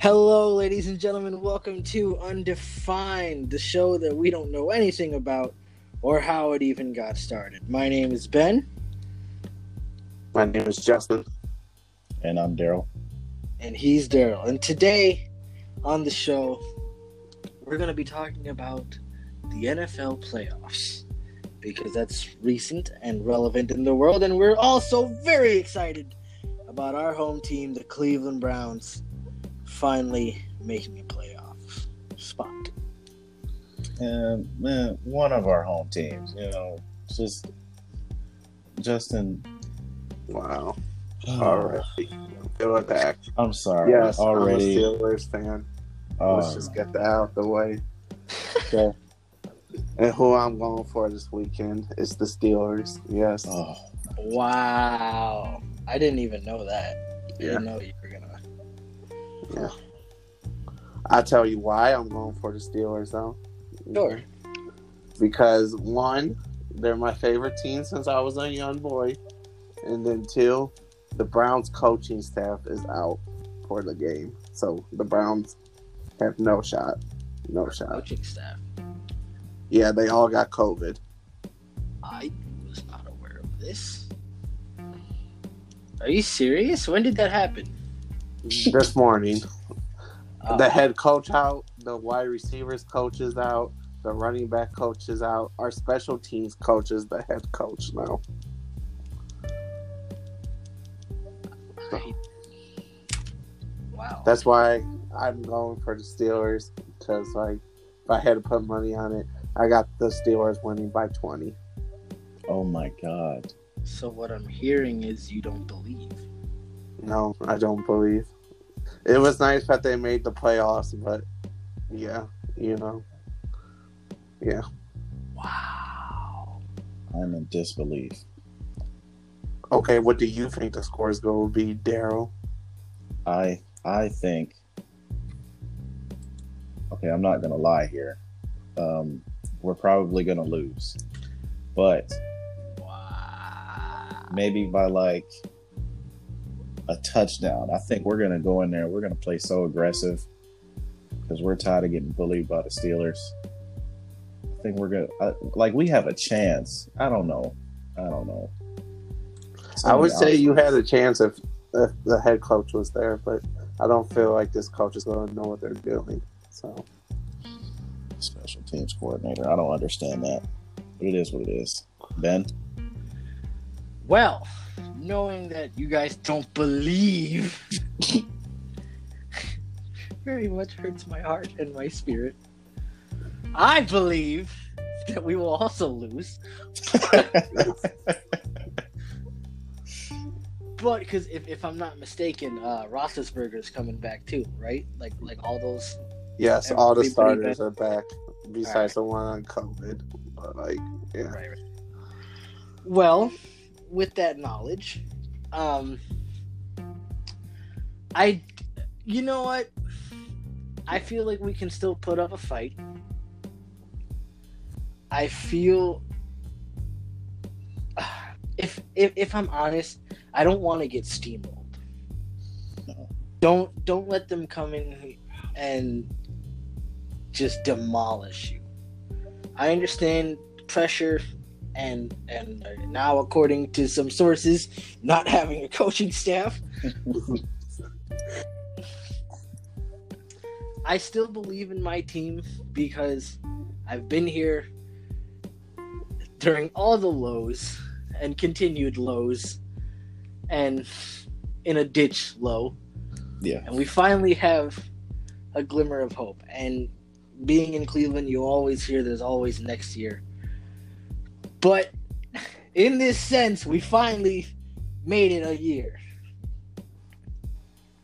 Hello, ladies and gentlemen. Welcome to Undefined, the show that we don't know anything about or how it even got started. My name is Ben, My name is Justin. And I'm Daryl. and he's Daryl. And today on the show, we're going to be talking about the NFL playoffs because that's recent and relevant in the world. And we're also very excited about our home team, the Cleveland Browns, finally making a playoff spot. And man, one of our home teams, you know, just Justin. Wow. Already. Feel attack. I'm sorry. Yes, already. I'm a Steelers fan. uh, Let's just get that out of the way. okay. And who I'm going for this weekend is the Steelers. Yes. Oh, Wow. I didn't even know that. I Yeah. didn't know you were going to. Yeah. I tell you why I'm going for the Steelers though. Sure. Because one, they're my favorite team since I was a young boy. And then two, the Browns coaching staff is out for the game. So the Browns have no shot. No shot. Coaching staff. Yeah, they all got COVID. I was not aware of this. Are you serious? When did that happen? this morning. Uh, The head coach out, the wide receivers coach is out, the running back coach is out, our special teams coach is the head coach now. I- wow. That's why I'm going for the Steelers because, like, if I had to put money on it, I got the Steelers winning by 20. oh my God. so what I'm hearing is you don't believe. No, I don't believe. It was nice that they made the playoffs, but yeah, you know, yeah. Wow. I'm in disbelief. Okay, what do you think the score is going to be, Daryl? I I think. Okay, I'm not gonna lie here. Um, we're probably gonna lose, but Wow. maybe by like a touchdown. I think we're gonna go in there. We're gonna play so aggressive because we're tired of getting bullied by the Steelers. I think we're gonna like we have a chance. I don't know. I don't know. I would say you had a chance if, if the head coach was there, but I don't feel like this coach is going to know what they're doing. So special teams coordinator. I don't understand that, but it is what it is. Ben, Well, knowing that you guys don't believe very much hurts my heart and my spirit. I believe that we will also lose. But because if, if I'm not mistaken, uh, is coming back too, right? Like like all those. yes, all the Everybody starters are back besides the one on COVID. But like, yeah, Right, right. Well, with that knowledge, um, I, you know what? I feel like we can still put up a fight. I feel, if if if I'm honest, I don't want to get steamrolled. Don't don't let them come in and just demolish you. I understand pressure and and now according to some sources not having a coaching staff i still believe in my team because i've been here during all the lows and continued lows and in a ditch low yeah, and we finally have a glimmer of hope. And being in Cleveland, you always hear there's always next year. But in this sense, we finally made it a year.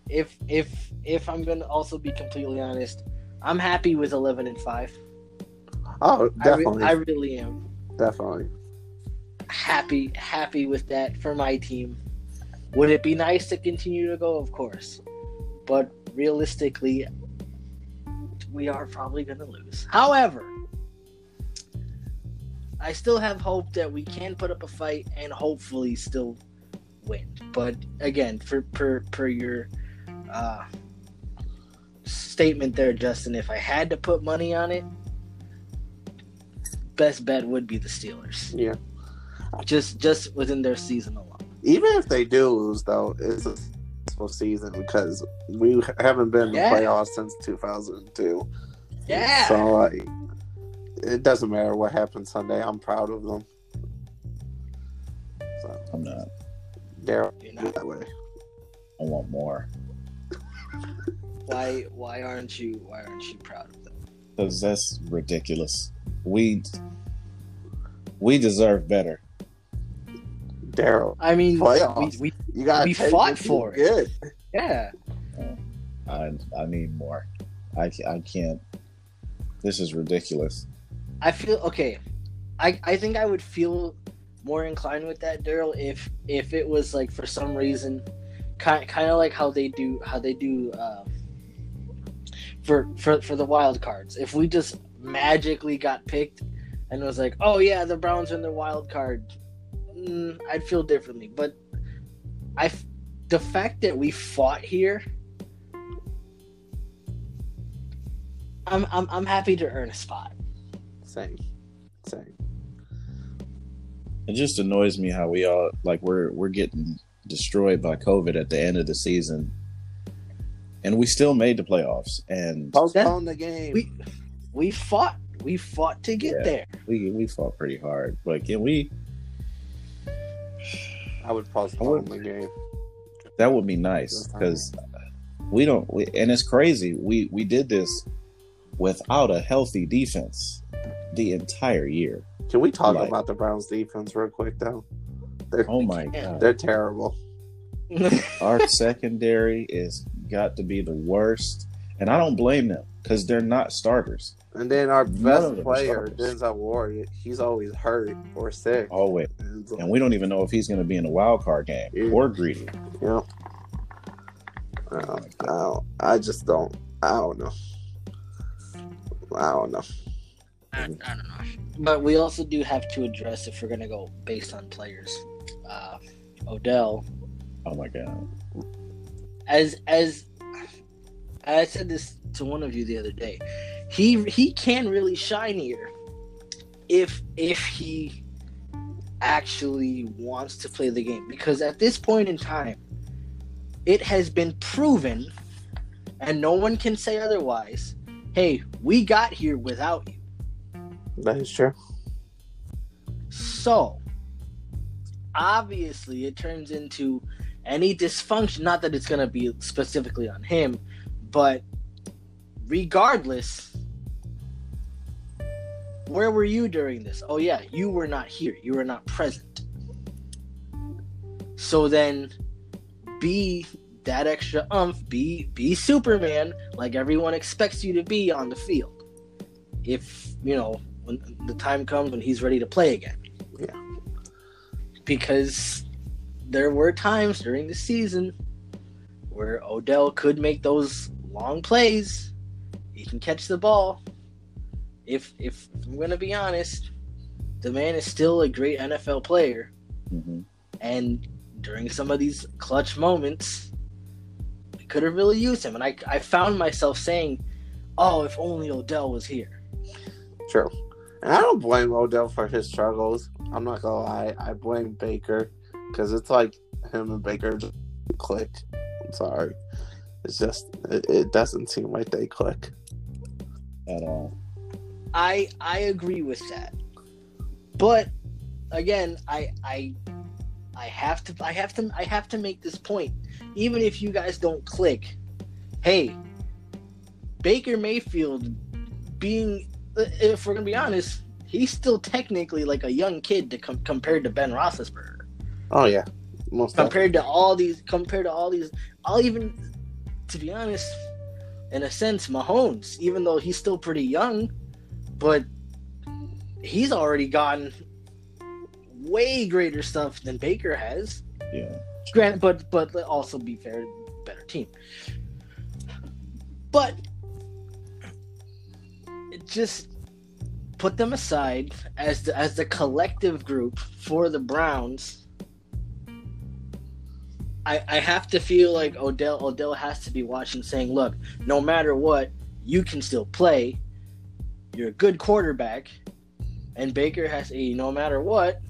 If if if I'm gonna also be completely honest, I'm happy with 11 and five. oh, I, re- definitely, I really am definitely. happy happy with that for my team. Would it be nice to continue to go? Of course, but realistically, we are probably going to lose. However, I still have hope that we can put up a fight and hopefully still win. But again, for per per your uh, statement there, Justin. If I had to put money on it, best bet would be the Steelers. Yeah. Just just within their season alone. Even if they do lose, though, it's a successful season because we haven't been in the playoffs since 2002. Yeah. So like, it doesn't matter what happens Sunday. I'm proud of them. So I'm not. they're You know, that way. I want more why why aren't you why aren't you proud of them? because that's ridiculous. We we deserve better. Daryl, I mean, Playoffs. we, we you got We fought for it. Good. yeah. Uh, I I need more. I I can't. This is ridiculous. I feel okay. I I think I would feel more inclined with that, Daryl, if if it was like for some reason, kind kind of like how they do how they do uh, for for for the wild cards. If we just magically got picked and it was like, oh yeah, the Browns are in the wild card, mm, I'd feel differently. But I the fact that we fought here. I'm, I'm I'm happy to earn a spot. Same. Same. It just annoys me how we all like we're we're getting destroyed by COVID at the end of the season, and we still made the playoffs. And Postpone the game. we we fought we fought to get Yeah. there we we fought pretty hard. But can we? I would postpone the game. That would be nice because we don't. We, and it's crazy. We we did this without a healthy defense the entire year. Can we talk Like- about the Browns defense real quick though? They're Oh my god! they're terrible. Our secondary is got to be the worst, and I don't blame them because they're not starters. And then our best player, starters. Denzel Ward, he's always hurt or sick. Always, And so- and we don't even know if he's going to be in a wild card game Yeah. or greedy. you know, I I don't- I just don't. I don't know. I don't know. I, I don't know. But we also do have to address if we're gonna go based on players. Uh, Odell, Oh my god! as as I said this to one of you the other day, he he can really shine here if if he actually wants to play the game. Because at this point in time, it has been proven, and no one can say otherwise. Hey, we got here without you. That is true. So, obviously, it turns into any dysfunction. Not that it's going to be specifically on him, but regardless, where were you during this? Oh, yeah, you were not here. You were not present. So then, be that extra umph. Be be Superman, like everyone expects you to be on the field. If you know when the time comes when he's ready to play again. Yeah. Because there were times during the season where Odell could make those long plays. He can catch the ball. If if, I'm gonna be honest, the man is still a great NFL player, hmm and during some of these clutch moments, we could have really used him. And I I found myself saying, "Oh, if only Odell was here." True. And I don't blame Odell for his struggles. I'm not gonna lie. I blame Baker because it's like him and Baker just click. I'm sorry. It's just it, it doesn't seem like they click. At all. I I agree with that. But again, I I I have to I have to I have to make this point. Even if you guys don't click, hey, Baker Mayfield being if we're gonna be honest, he's still technically like a young kid to com- compared to Ben Roethlisberger. Oh yeah, most Compared to all these, compared to all these, I'll even, to be honest, in a sense, Mahomes, even though he's still pretty young, but he's already gotten way greater stuff than Baker has. Yeah. Grant, but but let also be fair, better team. But it just put them aside as the as the collective group for the Browns. I, I have to feel like Odell Odell has to be watching, saying, "Look, no matter what, you can still play. You're a good quarterback." And Baker has a no matter what,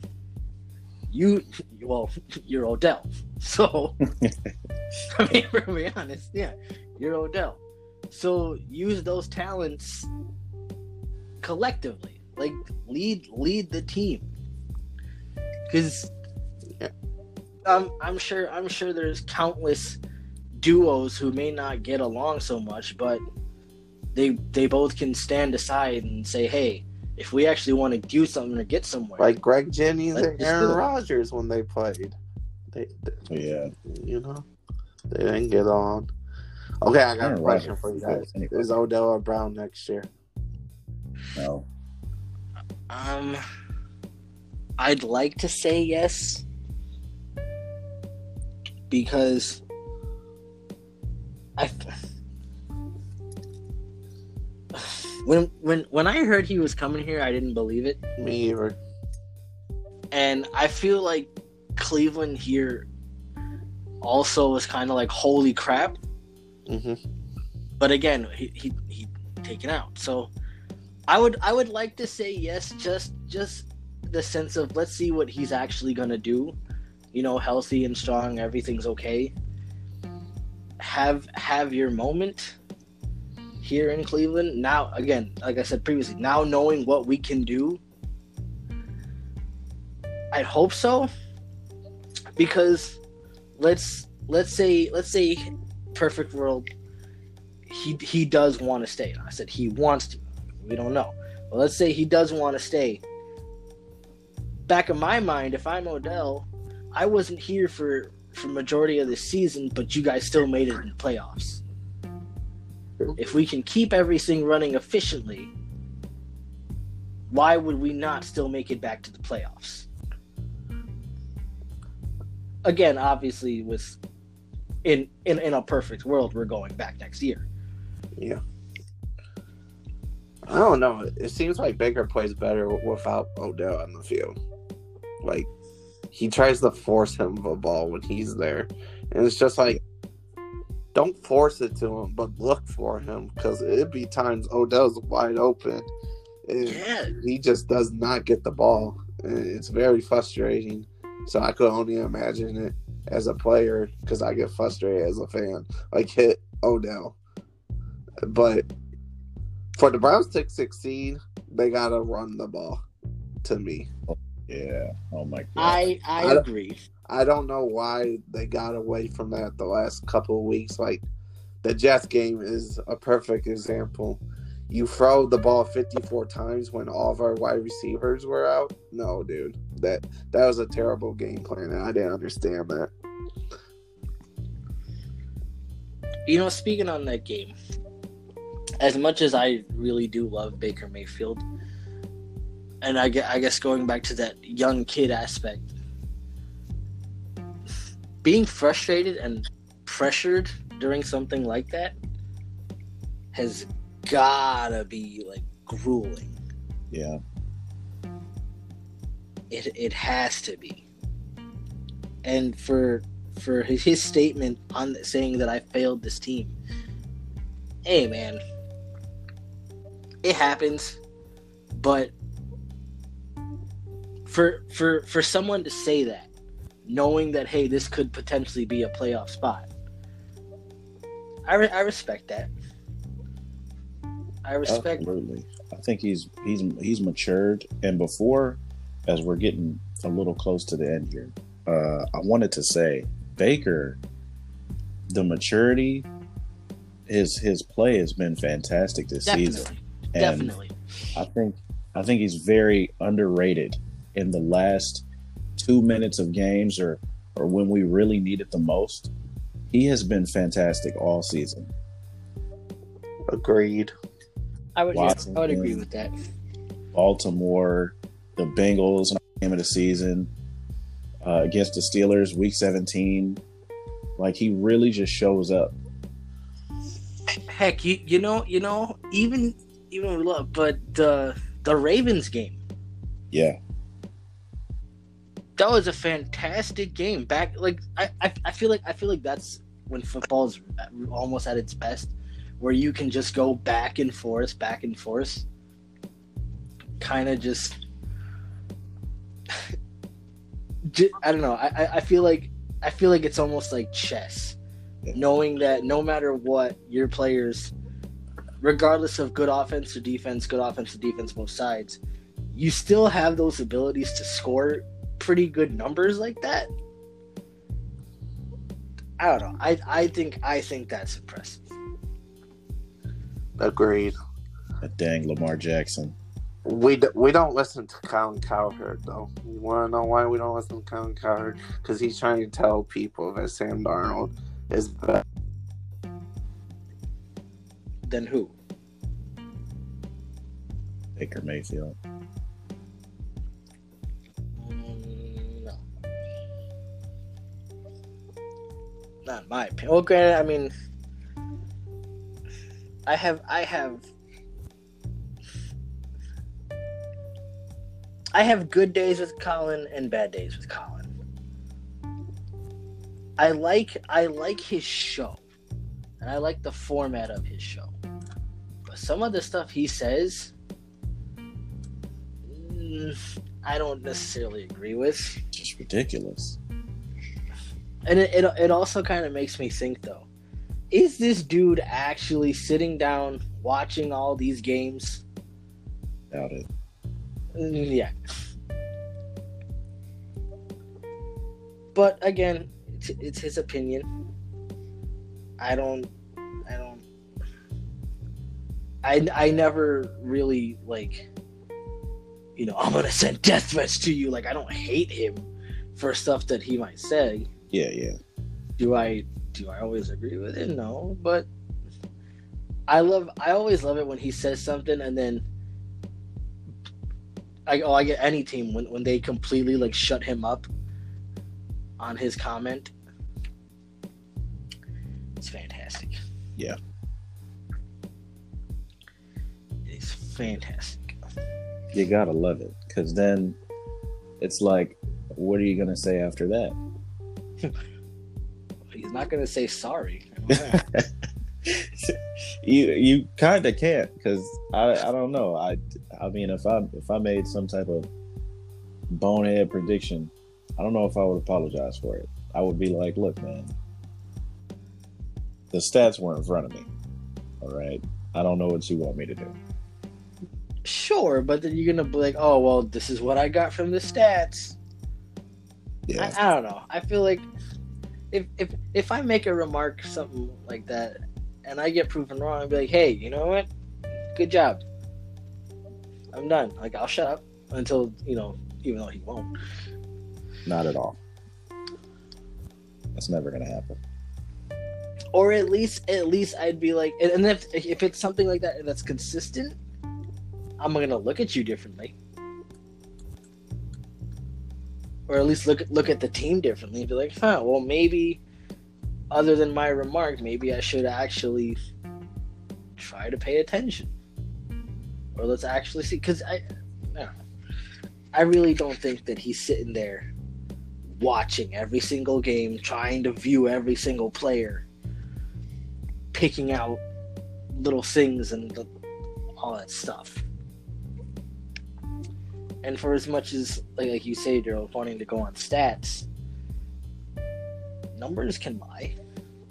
you well, you're Odell. So I mean, for be honest, yeah, you're Odell. So use those talents collectively. Like lead lead the team. Cause um, I'm sure I'm sure there's countless duos who may not get along so much, but they they both can stand aside and say, "Hey, if we actually want to do something or get somewhere, Like Greg Jennings and Aaron it. Rodgers when they played. They, they- Yeah. you know, they didn't get on. Okay, I got a question Rodgers for you guys. anyway. Is Odell or Brown next year? No. um, I'd like to say yes because I when when when I heard he was coming here, I didn't believe it. Me either. and I feel like Cleveland here also was kind of like holy crap. hmm But again, he he he taken out. So I would I would like to say yes, just just the sense of let's see what he's actually gonna do. You know, healthy and strong, everything's okay. Have have your moment here in Cleveland. Now again, like I said previously, now knowing what we can do I'd hope so. Because let's let's say let's say perfect world he he does want to stay. I said he wants to. We don't know. But let's say he does want to stay. Back in my mind, if I'm Odell, I wasn't here for for majority of the season, but you guys still made it in the playoffs. If we can keep everything running efficiently, why would we not still make it back to the playoffs? Again, obviously, with in in, in a perfect world, we're going back next year. Yeah. I don't know. It seems like Baker plays better without Odell on the field. Like he tries to force him the ball when he's there, and it's just like don't force it to him, but look for him because it'd be times Odell's wide open, and Yeah, he just does not get the ball, and it's very frustrating. So I could only imagine it as a player because I get frustrated as a fan. Like hit Odell, but for the Browns to succeed, they gotta run the ball. To me, Yeah. Oh my god. I I I agree. I don't know why they got away from that the last couple of weeks. Like the Jets game is a perfect example. You throw the ball 54 times when all of our wide receivers were out. No, dude, that that was a terrible game plan, and I didn't understand that. You know, speaking on that game, as much as I really do love Baker Mayfield, and I guess going back to that young kid aspect, being frustrated and pressured during something like that has gotta be like grueling. yeah. It it has to be. And for for his statement on saying that I failed this team. Hey man, it happens, but for for for someone to say that, knowing that hey, this could potentially be a playoff spot, I re- I respect that. I respect. Absolutely. I think he's he's he's matured, and before, as we're getting a little close to the end here, uh, I wanted to say Baker, the maturity, his his play has been fantastic this season, Definitely, and definitely. I think I think he's very underrated in the last two minutes of games, or or when we really need it the most. He has been fantastic all season. Agreed. I would yeah, I would agree with that. Baltimore, the Bengals game of the season uh, against the Steelers, Week 17. Like he really just shows up. Heck, you you know you know even even look, but the the Ravens game, Yeah, that was a fantastic game. Back like I, I, I feel like I feel like that's when football is almost at its best, where you can just go back and forth, back and forth, kind of just. I don't know. I, I feel like I feel like it's almost like chess, knowing that no matter what, your players, regardless of good offense or defense, good offense or defense, both sides, you still have those abilities to score pretty good numbers like that. I don't know. I I think I think that's impressive. Agreed. A dang Lamar Jackson. We, d- we don't listen to Colin Cowherd though. You want to know why we don't listen to Colin Cowherd? Because he's trying to tell people that Sam Darnold is better. Then who? Baker Mayfield. Mm, no. Not my opinion. Well, granted, I mean, I have, I have, I have good days with Colin and bad days with Colin. I like, I like his show, and I like the format of his show. Some of the stuff he says, mm, I don't necessarily agree with. Just ridiculous. And it, it, it also kind of makes me think though, is this dude actually sitting down watching all these games? Doubt it. Mm, Yeah. But again, it's, it's his opinion. I don't, I don't, I, I never really like, you know, I'm gonna send death threats to you. Like I don't hate him for stuff that he might say. Yeah, yeah. do I do I always agree with it? No, but I love I always love it when he says something and then I oh I get any team when when they completely like shut him up on his comment. It's fantastic. Yeah. Fantastic. You gotta love it. Cause then it's like, what are you gonna say after that? He's not gonna say sorry. you you kind of can't because I I don't know I I mean if I if I made some type of bonehead prediction I don't know if I would apologize for it I would be like look man the stats were in front of me all right I don't know what you want me to do Sure, but then you're gonna be like, oh well, this is what I got from the stats. yeah I, I don't know. I feel like if if if I make a remark something like that and I get proven wrong, I'd be like, hey, you know what? Good job. I'm done. Like I'll shut up until you know, even though he won't. not at all that's never gonna happen Or at least at least I'd be like, and, and if if it's something like that that's consistent, I'm gonna look at you differently. Or at least look look at the team differently and be like, huh, well maybe other than my remark, maybe I should actually try to pay attention. Or let's actually see because I, I. I really don't think that he's sitting there watching every single game, trying to view every single player, picking out little things and the, all that stuff. And for as much as, like, like you say, Daryl, wanting to go on stats, numbers can lie.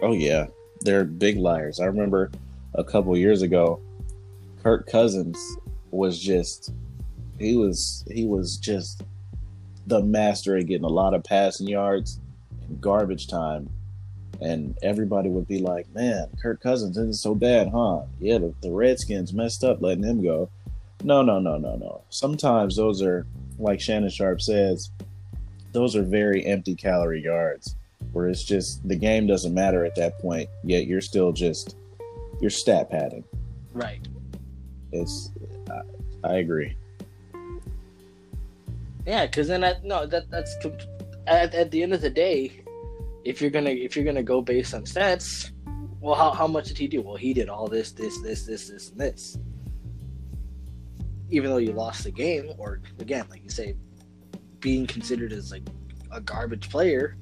Oh yeah, they're big liars. I remember a couple years ago, Kirk Cousins was just he was he was just the master at getting a lot of passing yards in garbage time. And everybody would be like, Man, Kirk Cousins isn't so bad, huh? Yeah, the, the Redskins messed up letting him go. No, no, no, no, no. Sometimes those are like Shannon Sharpe says, those are very empty calorie yards where it's just the game doesn't matter at that point, yet you're still just you're stat padding. Right. It's I, I agree. Yeah, because then I no that that's at, at the end of the day, if you're gonna if you're gonna go based on stats, well, how how much did he do? Well, he did all this, this, this, this, this, and this. Even though you lost the game, or again, like you say, being considered as like a garbage player.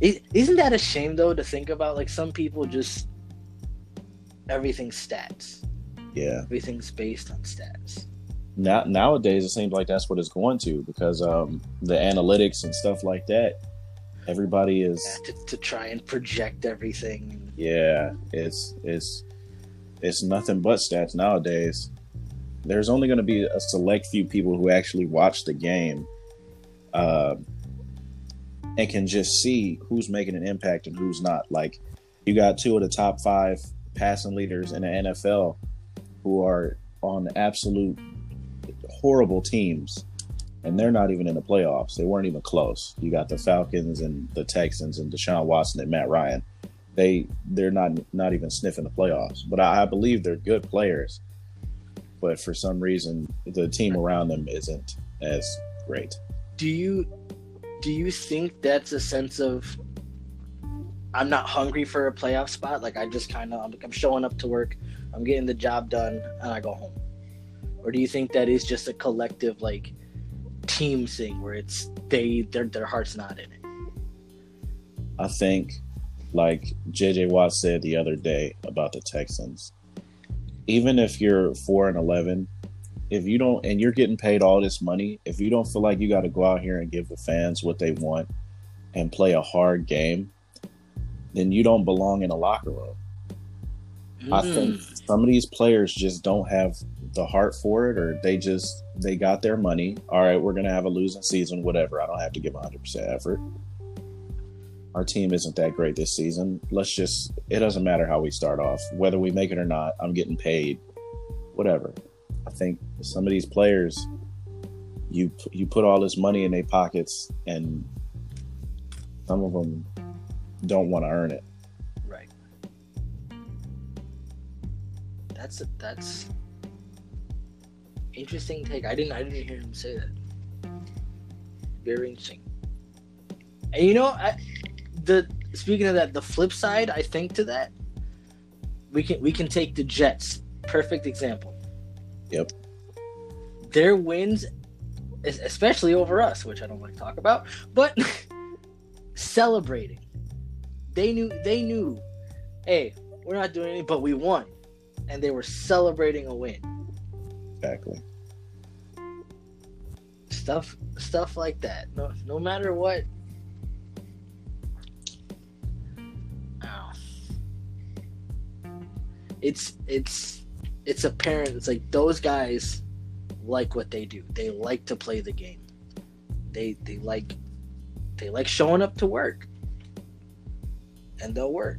is isn't that a shame though to think about? Like some people just everything's stats. Yeah. Everything's based on stats. Now nowadays it seems like that's what it's going to because um the analytics and stuff like that. Everybody is Yeah, to, to try and project everything. yeah, it's it's it's nothing but stats nowadays. There's only going to be a select few people who actually watch the game, uh, and can just see who's making an impact and who's not. Like, you got two of the top five passing leaders in the NFL who are on absolute horrible teams, and they're not even in the playoffs. They weren't even close. You got the Falcons and the Texans and Deshaun Watson and Matt Ryan they they're not not even sniffing the playoffs. But I, I believe they're good players. But for some reason, the team around them isn't as great. Do you do you think that's a sense of I'm not hungry for a playoff spot? Like I just kind of I'm, I'm showing up to work, I'm getting the job done, and I go home. Or do you think that is just a collective like team thing where it's they their their heart's not in it? I think, like JJ Watt said the other day about the Texans, even if you're four and eleven, if you don't and you're getting paid all this money, if you don't feel like you got to go out here and give the fans what they want and play a hard game, then you don't belong in a locker room. I think Mm. some of these players just don't have the heart for it, or they just they got their money. All right, we're gonna have a losing season, whatever. I don't have to give 100 percent effort. Our team isn't that great this season. Let's just. It doesn't matter how we start off, whether we make it or not. I'm getting paid, whatever. I think some of these players, you you put all this money in their pockets, and some of them don't want to earn it. Right. That's that's interesting take. I didn't I didn't hear him say that. Very interesting. And you know, I, the speaking of that, the flip side, I think to that, we can we can take the Jets. Perfect example. Yep. Their wins, especially over us, which I don't like to talk about, but celebrating. They knew they knew, hey, we're not doing anything, but we won, and they were celebrating a win. Exactly. Stuff stuff like that. No no matter what. It's it's it's apparent. It's like those guys like what they do. They like to play the game. They they like they like showing up to work. And they'll work.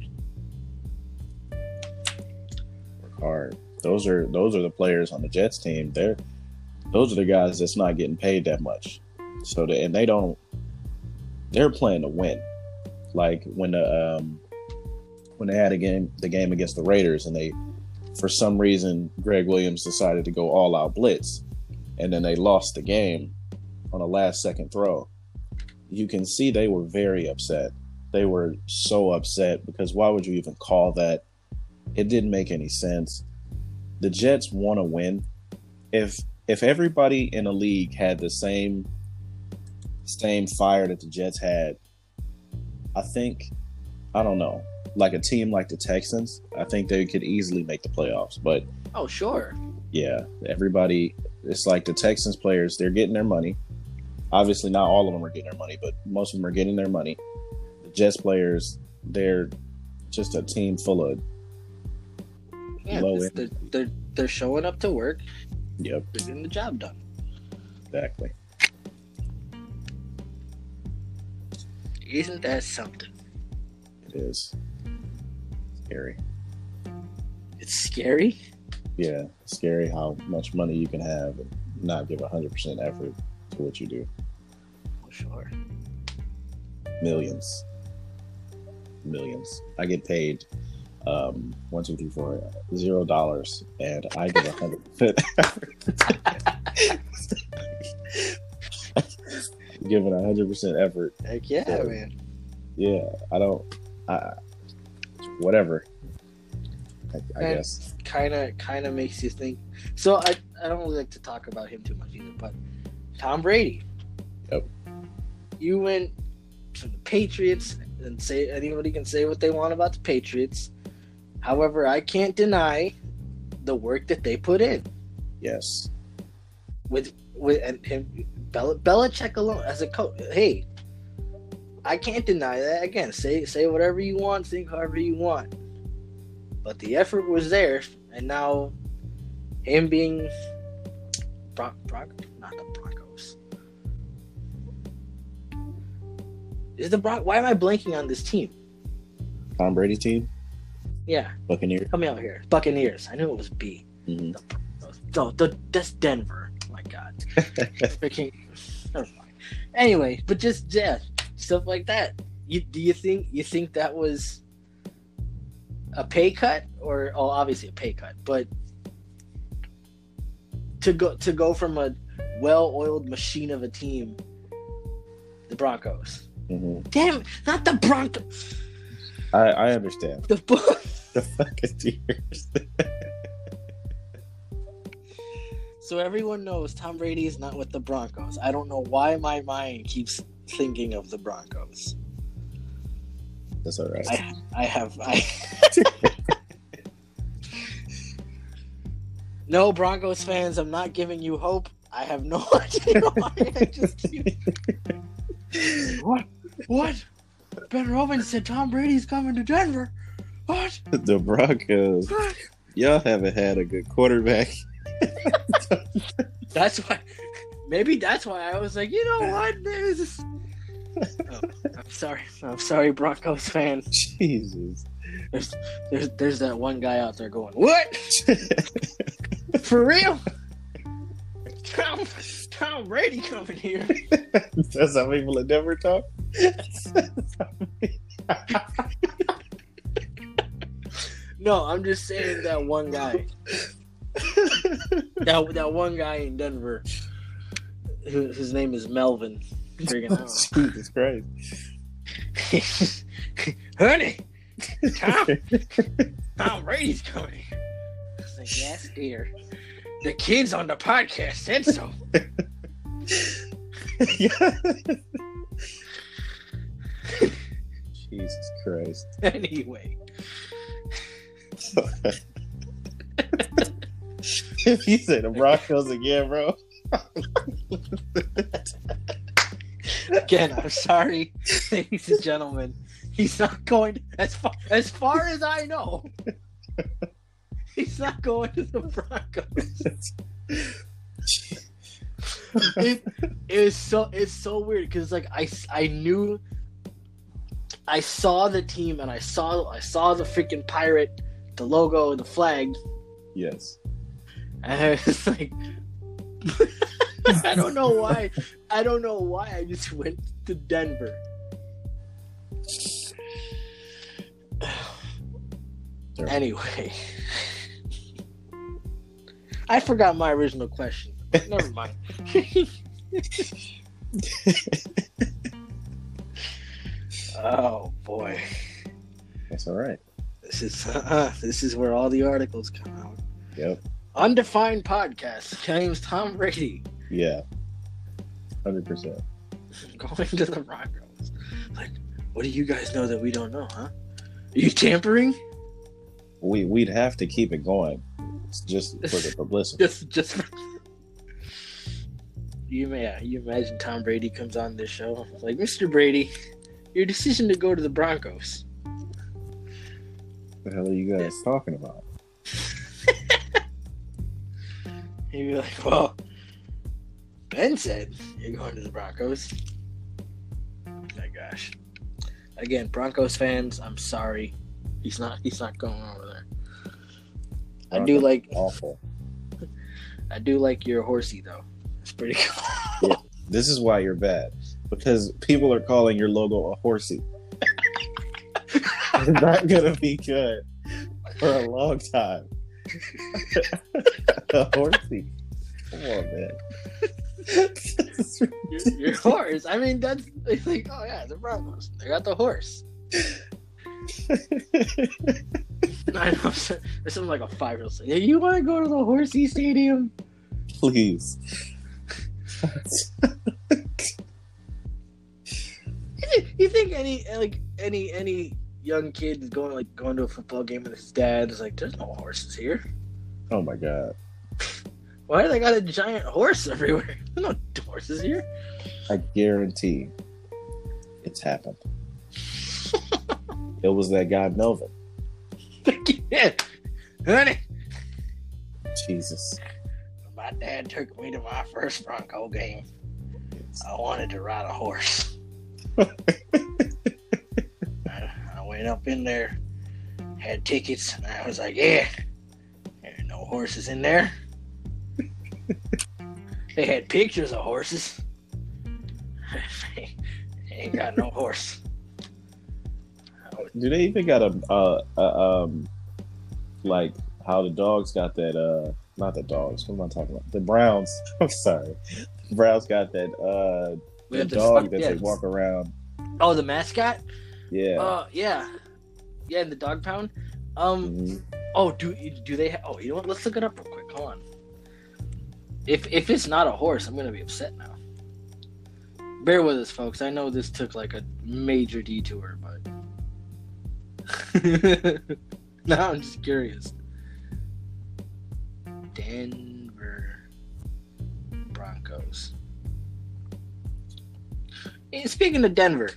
work hard. Those are those are the players on the Jets team. They're those are the guys that's not getting paid that much. So they, and they don't. They're playing to win. Like when the um, when they had a game the game against the Raiders and they for some reason Gregg Williams decided to go all out blitz and then they lost the game on a last second throw. You can see they were very upset. They were so upset because why would you even call that? It didn't make any sense. The Jets want to win. If if everybody in a league had the same same fire that the Jets had, I think I don't know. Like a team like the Texans, I think they could easily make the playoffs. But Oh sure. yeah, everybody it's like the Texans players, they're getting their money. Obviously not all of them are getting their money, but most of them are getting their money. The Jets players, they're just a team full of Yeah, Low it's- they're, they're they're showing up to work. yep, They're getting the job done. exactly. Isn't that something? It is scary. It's scary. Yeah, scary how much money you can have and not give 100% effort to what you do. Oh, sure. Millions. Millions. I get paid um, one, two, three, four, zero dollars, and I give a hundred percent effort. Giving a hundred percent effort. Heck yeah, Yeah. man. Yeah, I don't. I whatever. I, I guess. Kind of, kind of makes you think. So I, I don't really like to talk about him too much either. But Tom Brady. Yep. You went to the Patriots and say anybody can say what they want about the Patriots. However, I can't deny the work that they put in Yes. with with and him Bel- Belichick alone as a coach. Hey, I can't deny that. Again, say say whatever you want, think however you want, but the effort was there, and now him being Brock, Brock, not the Broncos. Is the Brock? Why am I blanking on this team? Tom Brady team, Yeah, Buccaneers. help me out here. Buccaneers. I knew it was B. Mhm. No, the, that's Denver. Oh my God. Freaking. Never mind. Anyway, but just yeah, stuff like that. You do you think you think that was a pay cut or oh obviously a pay cut, but to go to go from a well-oiled machine of a team, the Broncos. Mhm. Damn, not the Broncos. I I understand. The Bu- The Buccaneers. So everyone knows Tom Brady is not with the Broncos. I don't know why my mind keeps thinking of the Broncos. That's all right. I I have I No Broncos fans, I'm not giving you hope. I have no idea why I just keep... What? What? Ben Robbins said Tom Brady's coming to Denver. What? the Broncos. What? Y'all haven't had a good quarterback. That's why. Maybe that's why I was like, you know what? This is... Oh, I'm sorry. I'm sorry, Broncos fan. Jesus. There's, there's, there's that one guy out there going, "What? For real? Tom, Tom Brady coming here?" That's how people in Denver talk. No, I'm just saying that one guy. that that one guy in Denver. Who- His name is Melvin. Jesus Christ. honey, Tom, Tom Brady's coming. I was like, yes, dear. The kids on the podcast said so. Jesus Christ. anyway, you say the Broncos again, bro. Again, I'm sorry, ladies and gentlemen. He's not going as far as far as I know. He's not going to the Broncos. it is so it's so weird because like I I knew I saw the team and I saw I saw the freaking pirate, the logo, the flag, yes. and I was like, I don't know why. I don't know why I just went to Denver. Anyway, I forgot my original question. Never mind. oh boy, That's all right. this is uh, this is where all the articles come out. Yep. Undefined podcast claims Tom Brady Yeah. Hundred percent. going to the Broncos. Like, what do you guys know that we don't know, huh? Are you tampering? We we'd have to keep it going. It's just for the publicity. Just, just. You may, you imagine Tom Brady comes on this show like, Mr. Brady, your decision to go to the Broncos. What the hell are you guys talking about? He'd be like, well, Ben said you're going to the Broncos. My gosh. Again, Broncos fans, I'm sorry. He's not. He's not going over there. I do like. Awful. I do like your horsey though. It's pretty cool. This is why you're bad. Because people are calling your logo a horsey. it's not gonna be good for a long time. a horsey. Come on, man. Your, your horse. I mean, that's it's like, oh yeah, the Broncos. They got the horse. I know. so- There's something like a five year old saying, "You want to go to the horsey stadium?" Please. you think any like any any young kid is going like going to a football game with his dad is like, "There's no horses here. Oh my god. Why do they got a giant horse everywhere? There's no horses here." I guarantee it's happened. it was that guy Melvin. yeah, honey. Jesus. My dad took me to my first Bronco game. I wanted to ride a horse. I, I went up in there, had tickets, and I was like, "Yeah, there are no horses in there." They had pictures of horses. ain't got no horse. Do they even got a, uh, a um like how the dogs got that uh not the dogs, what am I talking about? The Browns. I'm sorry. The Browns got that uh the dog that yeah. they walk around. Oh, the mascot? Yeah. Uh, yeah, yeah, in the dog pound. Um, Mhm. oh, do do they? Ha- oh, you know what? Let's look it up real quick. Hold on. If if it's not a horse, I'm gonna be upset now. Bear with us, folks. I know this took like a major detour, but now I'm just curious. Denver Broncos. Hey, speaking of Denver,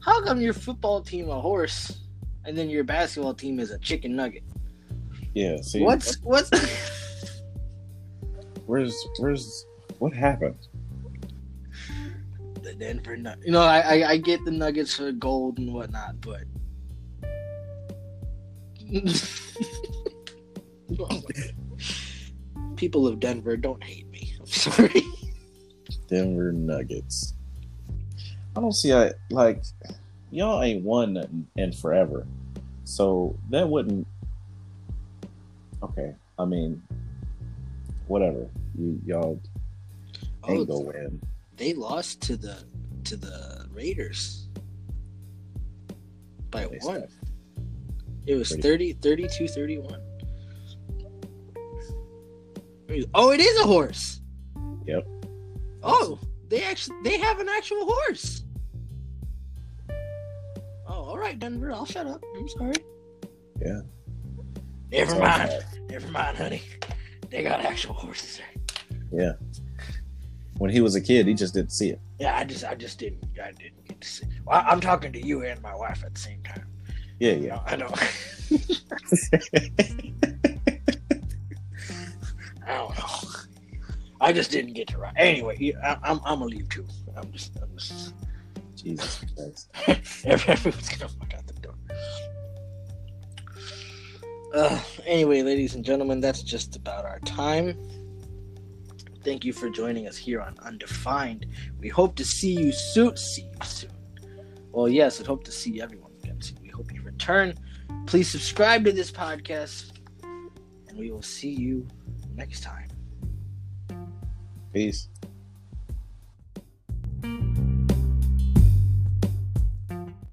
how come your football team a horse and then your basketball team is a chicken nugget? Yeah. See What's what's where's where's what happened? the Denver nut? You know, I, I I get the Nuggets for gold and whatnot, but people of Denver don't hate me. I'm sorry. Denver Nuggets. I don't see I like y'all ain't won in forever. So that wouldn't Okay. I mean whatever. You y'all oh, ain't Oh, go win. they lost to the to the Raiders by They one. It was Pretty- 30, 32 31. Oh, it is a horse. Yep. Oh, they actually they have an actual horse. Oh, all right, Denver. I'll shut up. I'm sorry. Yeah. Never mind. Never mind, honey. They got actual horses there. Yeah. When he was a kid, he just didn't see it. Yeah, I just I just didn't I didn't get to see. Well, I'm talking to you and my wife at the same time. Yeah, yeah. know, I know. I don't know. I just didn't get to ride. Anyway, I, I'm I'm gonna leave too. I'm just, I'm just Jesus Christ. everyone's gonna fuck out the door. Uh, anyway, ladies and gentlemen, that's just about our time. Thank you for joining us here on Undefined. We hope to see you soon. See you soon. Well, yes, I hope to see everyone again soon. We hope you return. Please subscribe to this podcast, and we will see you next time. Peace.